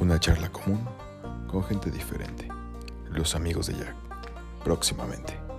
Una charla común con gente diferente. Los amigos de Jack. Próximamente.